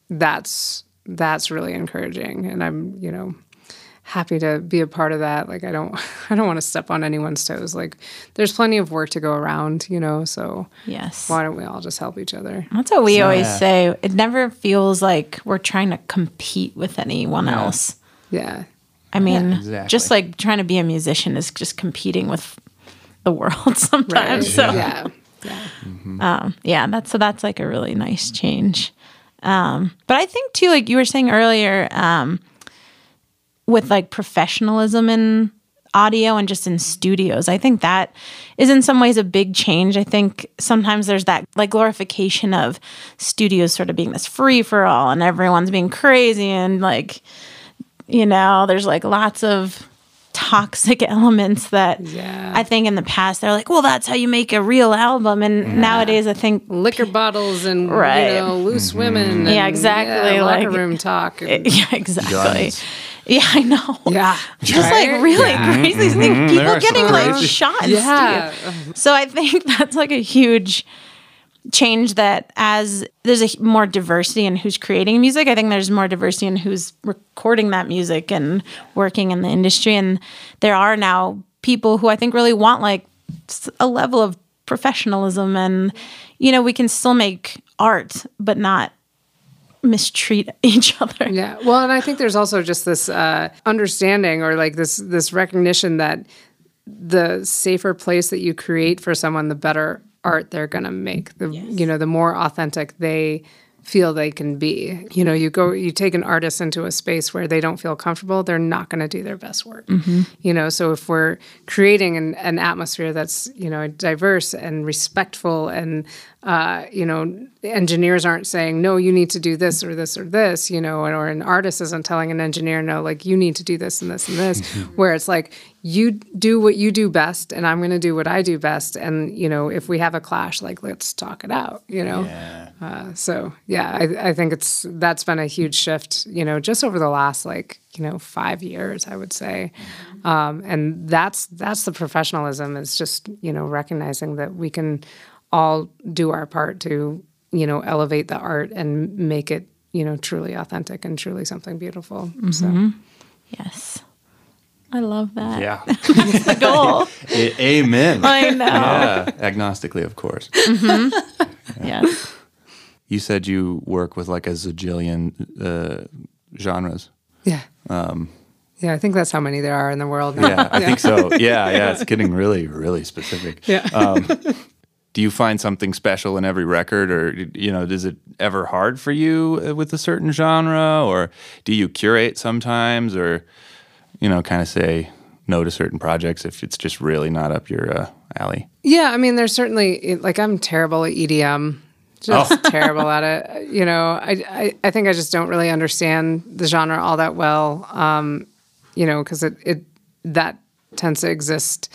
that's that's really encouraging. And I'm, you know, happy to be a part of that. Like I don't I don't want to step on anyone's toes. Like there's plenty of work to go around, you know. So Yes. why don't we all just help each other? That's what we always Yeah. say. It never feels like we're trying to compete with anyone else. Yeah. I mean, exactly. just like trying to be a musician is just competing with the world sometimes. Right. So yeah. Yeah. yeah, that's so that's like a really nice change. Um, but I think too, like you were saying earlier, um, with like professionalism in audio and just in studios, I think that is in some ways a big change. I think sometimes there's that like glorification of studios sort of being this free for all and everyone's being crazy and like, you know, there's like lots of toxic elements that Yeah. I think in the past they're like, well, that's how you make a real album. And nowadays I think Liquor bottles and Right. you know loose mm-hmm. women. Yeah, and, exactly, Yeah, locker like- room talk. and- Yeah, exactly. Guns. Yeah, I know. yeah. Just Right? like really Yeah. crazy mm-hmm. things. Mm-hmm. People are some getting like crazy- shot in Yeah. studio. So I think that's like a huge change that as there's a more diversity in who's creating music. I think there's more diversity in who's recording that music and working in the industry. And there are now people who I think really want like a level of professionalism and you know we can still make art but not mistreat each other yeah well and i think there's also just this uh, understanding or like this this recognition that the safer place that you create for someone the better art they're going to make the yes. you know the more authentic they feel they can be. You know, you go, you take an artist into a space where they don't feel comfortable, they're not going to do their best work. Mm-hmm. You know, so if we're creating an, an, atmosphere that's, you know, diverse and respectful and uh, you know, engineers aren't saying, no, you need to do this or this or this, you know, or an artist isn't telling an engineer, no, like you need to do this and this and this, where it's like, you do what you do best and I'm going to do what I do best. And, you know, if we have a clash, like, let's talk it out, you know? Yeah. Uh, so, yeah, I, I think it's, that's been a huge shift, you know, just over the last, like, you know, five years, I would say. Mm-hmm. Um, and that's, that's the professionalism is just, you know, recognizing that we can, all do our part to you know elevate the art and make it you know truly authentic and truly something beautiful mm-hmm. so yes I love that. Yeah. That's the goal. A- amen. I know. Yeah. Agnostically, of course. Mm-hmm. Yeah. Yes. You said you work with like a zillion uh, genres. Yeah. Um, yeah, I think that's how many there are in the world. Now. Yeah, I yeah. think so. Yeah, yeah. It's getting really, really specific. Yeah. Um, do you find something special in every record? Or you know is it ever hard for you uh, with a certain genre? Or do you curate sometimes? Or you know kind of say no to certain projects if it's just really not up your uh, alley? Yeah i mean there's certainly like i'm terrible at edm just oh. terrible at it. You know I, I, I think i just don't really understand the genre all that well um, you know because it, it that tends to exist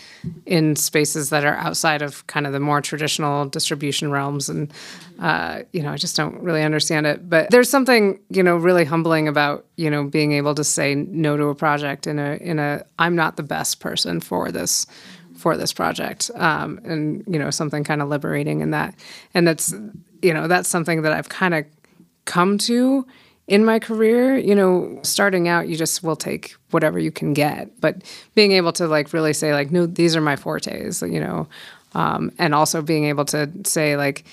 in spaces that are outside of kind of the more traditional distribution realms. And uh, you know i just don't really understand it. But there's something you know really humbling about you know being able to say no to a project in a in a i'm not the best person for this for this project. Um, and you know something kind of liberating in that. And that's you know that's something that i've kind of come to in my career, you know, starting out, you just will take whatever you can get. But being able to like really say, like, no, these are my fortes, you know, um, and also being able to say, like,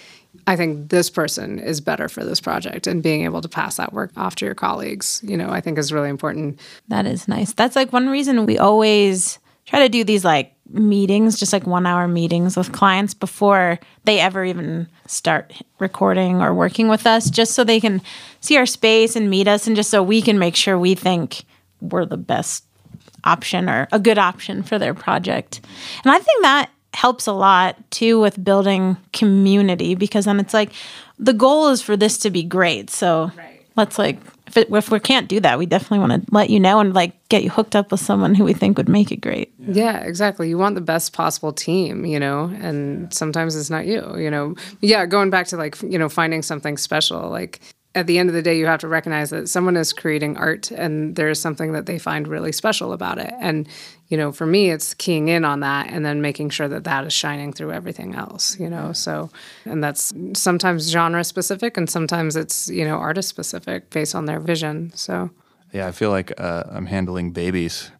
I think this person is better for this project and being able to pass that work off to your colleagues, you know, I think is really important. That is nice. That's like one reason we always try to do these like meetings, just like one hour meetings with clients before they ever even start recording or working with us, just so they can see our space and meet us, and just so we can make sure we think we're the best option or a good option for their project. And I think that helps a lot too with building community because then it's like the goal is for this to be great. So right. let's like if, it, if we can't do that, we definitely want to let you know and like get you hooked up with someone who we think would make it great. Yeah, exactly. You want the best possible team, you know, and sometimes it's not you, you know. Yeah, going back to like, you know, finding something special, like at the end of the day, you have to recognize that someone is creating art and there's something that they find really special about it. And, you know, for me, it's keying in on that and then making sure that that is shining through everything else, you know. So, and that's sometimes genre specific and sometimes it's, you know, artist specific based on their vision. So, yeah, I feel like uh, I'm handling babies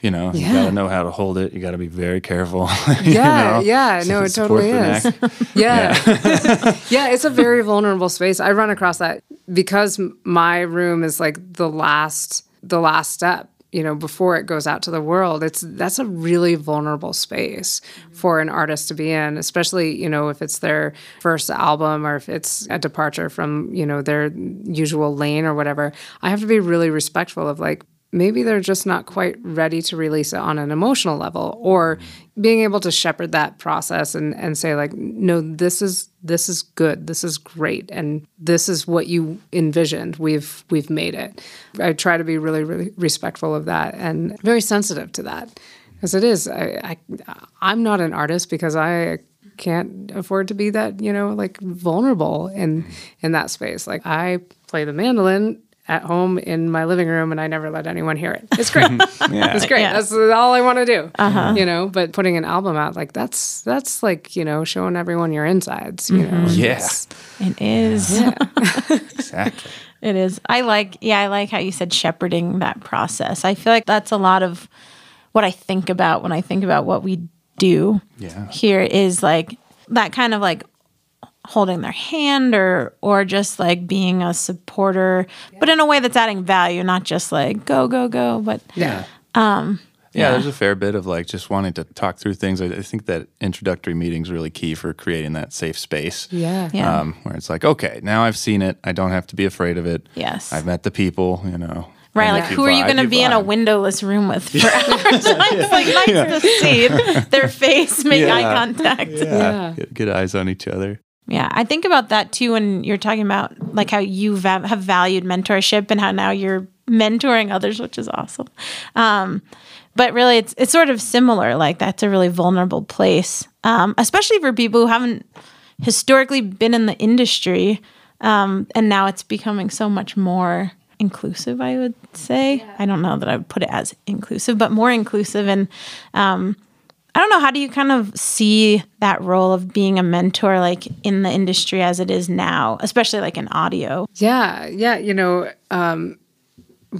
you know, yeah. you got to know how to hold it. You got to be very careful. yeah, know? yeah, no, it totally is. yeah, yeah. yeah, it's a very vulnerable space. I run across that because my room is like the last, the last step. You know, before it goes out to the world, it's that's a really vulnerable space for an artist to be in, especially you know if it's their first album or if it's a departure from you know their usual lane or whatever. I have to be really respectful of like maybe they're just not quite ready to release it on an emotional level or mm-hmm. being able to shepherd that process and, and say like no this is this is good. This is great. And this is what you envisioned. We've we've made it. I try to be really really respectful of that and very sensitive to that. Because it is I, I i'm not an artist because i can't afford to be that you know like vulnerable in mm-hmm. in that space. Like i play the mandolin at home in my living room and I never let anyone hear it. It's great. Yeah. It's great. Yeah. That's all I want to do. Uh-huh. You know, but putting an album out like that's that's like, you know, showing everyone your insides, you know. Mm-hmm. Yeah. It's- It is. Exactly. It is. I like, yeah, I like how you said shepherding that process. I feel like that's a lot of what I think about when I think about what we do Yeah. here is like that kind of like holding their hand or or just like being a supporter but in a way that's adding value not just like go go go but yeah. Yeah, there's a fair bit of like just wanting to talk through things. I, I think that introductory meeting's really key for creating that safe space. Yeah. Yeah. Um, where it's like, okay, now I've seen it. I don't have to be afraid of it. Yes. I've met the people, you know. Right, And like you who are you going to be in a windowless room with for hours? it's like nice to see their face, make eye contact. Yeah. Yeah. Get, get eyes on each other. I think about that too when you're talking about like how you va- have valued mentorship and how now you're mentoring others, which is awesome. Um, but really, it's it's sort of similar. Like that's a really vulnerable place, um, especially for people who haven't historically been in the industry, um, and now it's becoming so much more inclusive. I would say. I don't know that I would put it as inclusive, but more inclusive and. I don't know. How do you kind of see that role of being a mentor, like in the industry as it is now, especially like in audio? Yeah, yeah. You know, um,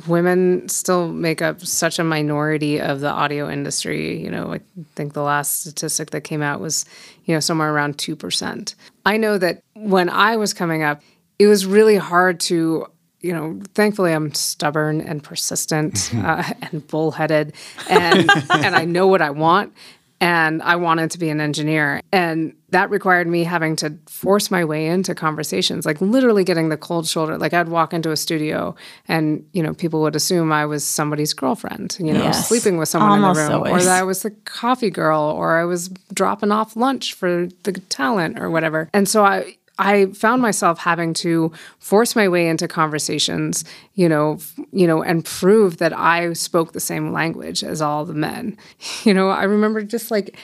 women still make up such a minority of the audio industry. You know, I think the last statistic that came out was, you know, somewhere around 2%. I know that when I was coming up, it was really hard to. You know, thankfully, I'm stubborn and persistent uh, and bullheaded, and and I know what I want and I wanted to be an engineer. And that required me having to force my way into conversations, like literally getting the cold shoulder. Like I'd walk into a studio and, you know, people would assume I was somebody's girlfriend, you know, Yes. sleeping with someone Almost in the room, or that I was the coffee girl, or I was dropping off lunch for the talent or whatever. And so I, I found myself having to force my way into conversations, you know, you know, and prove that I spoke the same language as all the men. You know, I remember just like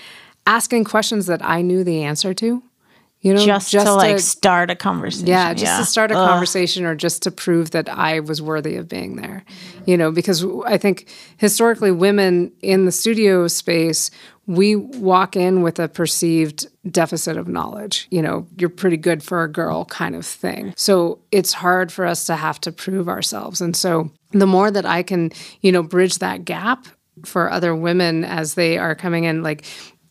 asking questions that I knew the answer to. You know, Just, to like start a conversation. yeah, just to start a conversation or just to prove that I was worthy of being there. You know, because I think historically women in the studio space, we walk in with a perceived deficit of knowledge. You know, you're pretty good for a girl kind of thing. So it's hard for us to have to prove ourselves. And so the more that I can, you know, bridge that gap for other women as they are coming in, like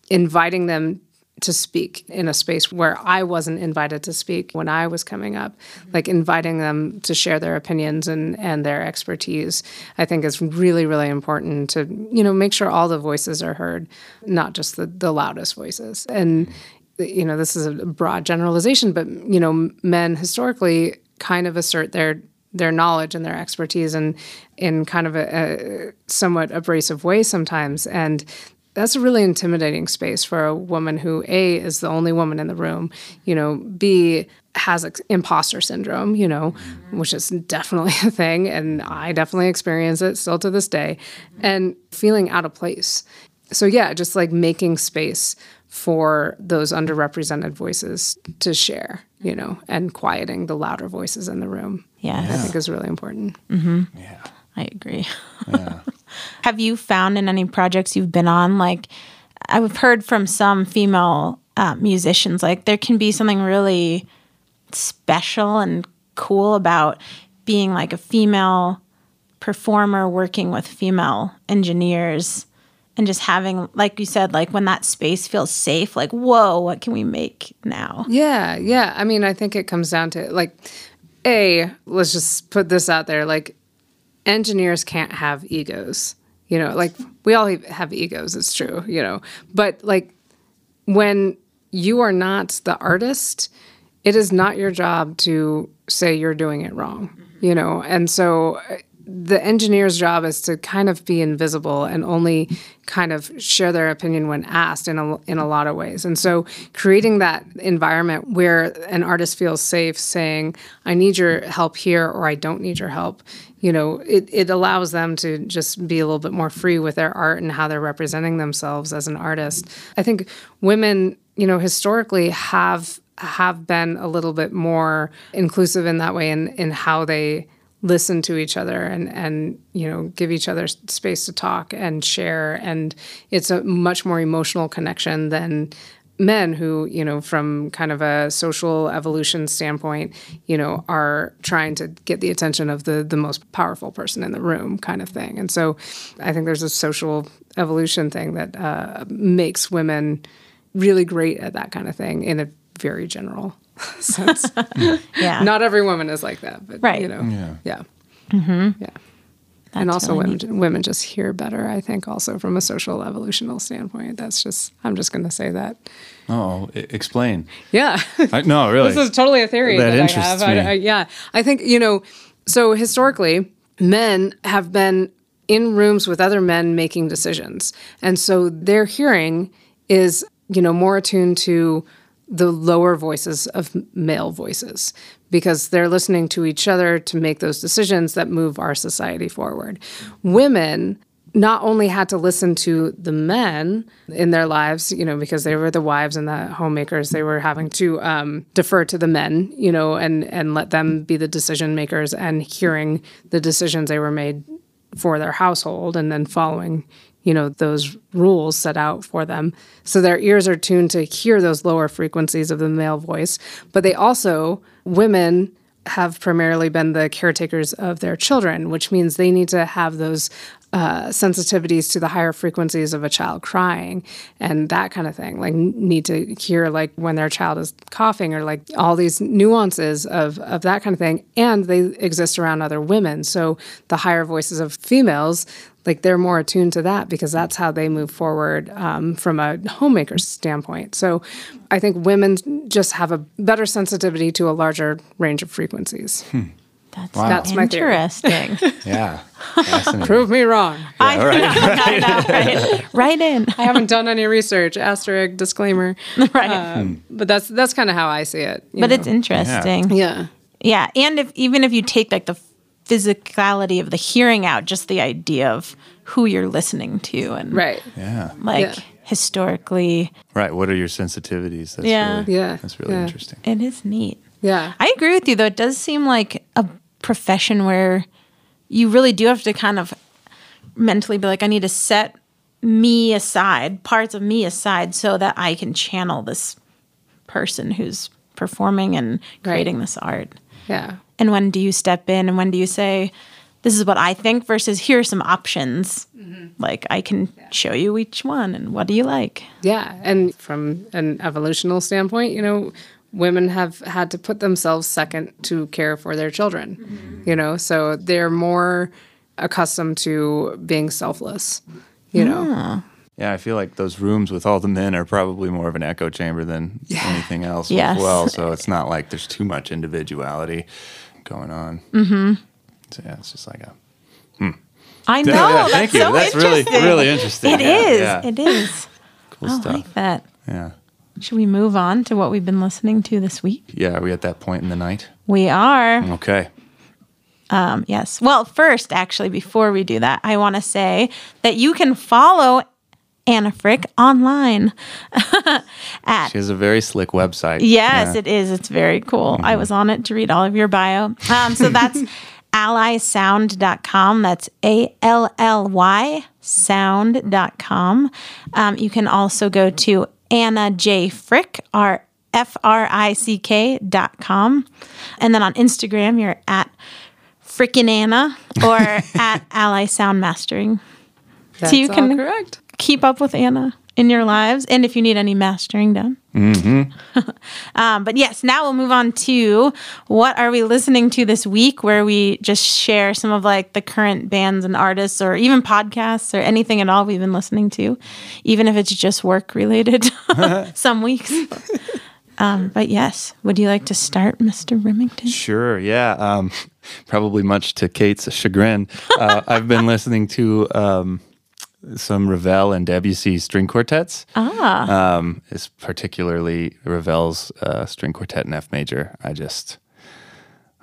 inviting them to speak in a space where I wasn't invited to speak when I was coming up, like inviting them to share their opinions and, and their expertise, I think is really, really important to, you know, make sure all the voices are heard, not just the, the loudest voices. And, you know, this is a broad generalization, but, you know, men historically kind of assert their their knowledge and their expertise in in kind of a, a somewhat abrasive way sometimes and that's a really intimidating space for a woman who a is the only woman in the room you know b has ex- imposter syndrome you know which is definitely a thing and i definitely experience it still to this day and feeling out of place so yeah just like making space for those underrepresented voices to share you know and quieting the louder voices in the room Yeah. i think is really important mm-hmm. Yeah. I agree. Have you found in any projects you've been on, like I've heard from some female uh, musicians, like there can be something really special and cool about being like a female performer working with female engineers and just having like you said like when that space feels safe like whoa what can we make now Yeah, yeah. I mean, I think it comes down to like, a let's just put this out there: like, engineers can't have egos. You know, like we all have egos. It's true. You know, but like when you are not the artist, it is not your job to say you're doing it wrong. Mm-hmm. You know, and so the engineer's job is to kind of be invisible and only kind of share their opinion when asked in a, in a lot of ways. And so creating that environment where an artist feels safe saying, I need your help here or I don't need your help, you know, it, it allows them to just be a little bit more free with their art and how they're representing themselves as an artist. I think women, you know, historically have have been a little bit more inclusive in that way in, in how they listen to each other and and you know give each other space to talk and share and it's a much more emotional connection than men who you know from kind of a social evolution standpoint you know are trying to get the attention of the the most powerful person in the room kind of thing and so i think there's a social evolution thing that uh, makes women really great at that kind of thing in a very general sense Yeah. not every woman is like that but Right. you know Yeah. yeah yeah and also really women women just hear better i think also from a social evolutional standpoint that's just i'm just going to say that Oh, explain. yeah I, no, really. this is totally a theory That that, I interests have. I- me. I- yeah, I think you know. So historically, men have been in rooms with other men making decisions, and so their hearing is you know more attuned to the lower voices of male voices because they're listening to each other to make those decisions that move our society forward. Women not only had to listen to the men in their lives, you know, because they were the wives and the homemakers, they were having to um, defer to the men, you know, and and let them be the decision makers and hearing the decisions they were made for their household and then following, you know, those rules set out for them. So their ears are tuned to hear those lower frequencies of the male voice, but they also women have primarily been the caretakers of their children, which means they need to have those uh, sensitivities to the higher frequencies of a child crying and that kind of thing. Like need to hear like when their child is coughing or like all these nuances of of that kind of thing. And they exist around other women, so the higher voices of females. Like they're more attuned to that because that's how they move forward um, from a homemaker's standpoint. So, I think women just have a better sensitivity to a larger range of frequencies. That's, That's my theory. interesting. yeah. Prove me wrong. I all right. know, I right? right in. I haven't done any research. Asterisk disclaimer. Right. Um, but that's that's kind of how I see it. you but know. it's interesting. yeah, Yeah, and if even if you take like the physicality of the hearing out, just the idea of who you're listening to and right. Yeah. like Yeah. historically, Right. What are your sensitivities? That's Yeah. Really, Yeah. That's really Yeah. interesting. it is neat. Yeah, I agree with you though. It does seem like a profession where you really do have to kind of mentally be like, I need to set me aside, parts of me aside, so that I can channel this person who's performing and creating this art. yeah, And when do you step in and when do you say, this is what I think versus here are some options? Mm-hmm. Like I can show you each one and what do you like? yeah. And from an evolutional standpoint, you know, women have had to put themselves second to care for their children. Mm-hmm. You know, so they're more accustomed to being selfless. You know, ah. Yeah, I feel like those rooms with all the men are probably more of an echo chamber than anything else Yes. as well. So it's not like there's too much individuality going on. Mm-hmm. So yeah, it's just like a I know. Yeah, that's thank you. so That's really interesting. really interesting. It Yeah, is. yeah. It is. cool I stuff. like that. Yeah. Should we move on to what we've been listening to this week? Yeah, are we at that point in the night? We are. Okay. Um, yes. Well, first, actually, before we do that, I want to say that you can follow Anna Frick online at She has a very slick website. Yes, Yeah. Mm-hmm. it is. It's very cool. I was on it to read all of your bio. Um, so that's allysound.com. That's A L L Y sound.com. Um, you can also go to Anna J. Frick, R F R I C K dot com. And then on Instagram, you're at Frickin' Anna or at Ally Sound Mastering. that's you all can- correct. Keep up with Anna in your lives and if you need any mastering done. um, but yes, now we'll move on to what are we listening to this week, where we just share some of like the current bands and artists or even podcasts or anything at all we've been listening to, even if it's just work related some weeks. Um, but yes, would you like to start, Mr. Remington? Sure. Yeah. Um, probably much to Kate's chagrin. Uh, I've been listening to um, some Ravel and Debussy string quartets. Ah. Um, it's particularly Ravel's uh, string quartet in F major. I just.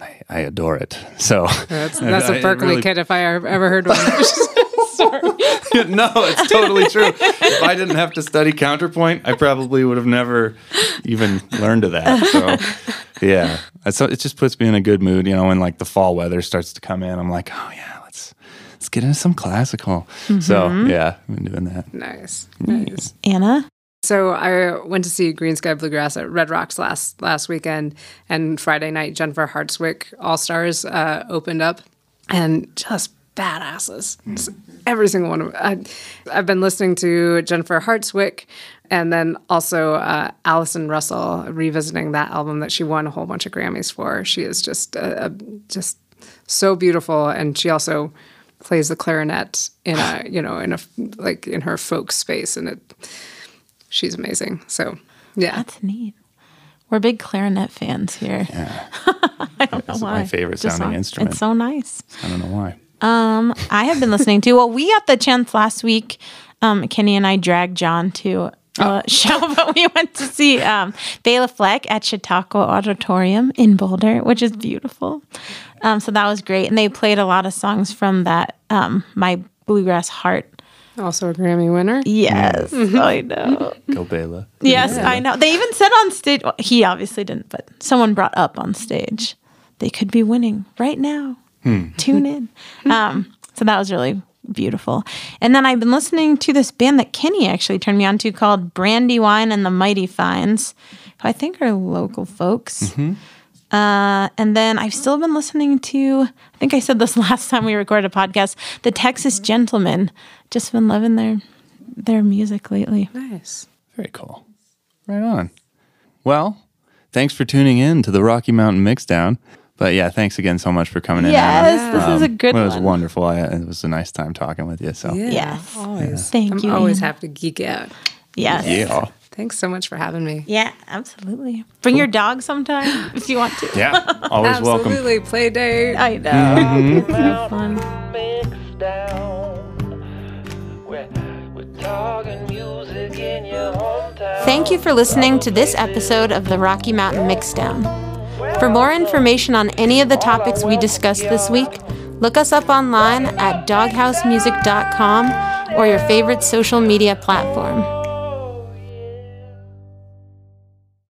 I, I adore it. So That's, that's I- a I Berklee really- kid if I ever heard one. no, it's totally true. if I didn't have to study counterpoint, I probably would have never even learned of that. So, yeah, It's, it just puts me in a good mood, you know, when like the fall weather starts to come in. I'm like, oh yeah, let's let's get into some classical. So yeah, I've been doing that. Nice, nice. Anna? So I went to see Greensky Bluegrass at Red Rocks last last weekend, and Friday night Jennifer Hartswick All Stars uh, opened up, and just badasses. Just Every single one of I, I've been listening to Jennifer Hartswick, and then also uh, Allison Russell revisiting that album that she won a whole bunch of Grammys for. She is just uh, uh, just so beautiful, and she also plays the clarinet in a you know in a like in her folk space, and it she's amazing. So yeah, That's neat. We're big clarinet fans here. Yeah. I don't know why. my favorite Just sounding so- instrument. It's so nice. I don't know why. Um, I have been listening to. Well, we got the chance last week. Um, Kenny and I dragged John to a show, but we went to see um, Bela Fleck at Chautauqua Auditorium in Boulder, which is beautiful. Um, so that was great, and they played a lot of songs from that um, My Bluegrass Heart. also a Grammy winner. Yes, I know. Go Bela. Yes, I know. They even said on stage. Well, he obviously didn't, but someone brought up on stage they could be winning right now. Tune in. Um, so that was really beautiful. And then I've been listening to this band that Kenny actually turned me on to called Brandywine and the Mighty Fines, who I think are local folks. Uh, and then I've still been listening to, I think I said this last time we recorded a podcast, the Texas Gentlemen. Just been loving their their music lately. Nice. Very cool. Right on. Well, thanks for tuning in to the Rocky Mountain Mixdown. But yeah, thanks again so much for coming in. Anna. Yes, this is um, a good It was one. wonderful. I, it was a nice time talking with you. So Yeah, Yes. always. Thank I'm you, always Anna. happy to geek out. Yes. yeah, Thanks so much for having me. Yeah, absolutely. Bring your dog sometime if you want to. yeah, always welcome. Absolutely, play date. I know. Mm-hmm. So mm-hmm. fun. Mixdown. We're, we're talking music in your hometown. Thank you for listening to this episode of the Rocky Mountain Mixdown. For more information on any of the topics we discussed this week, look us up online at doghousemusic.com or your favorite social media platform.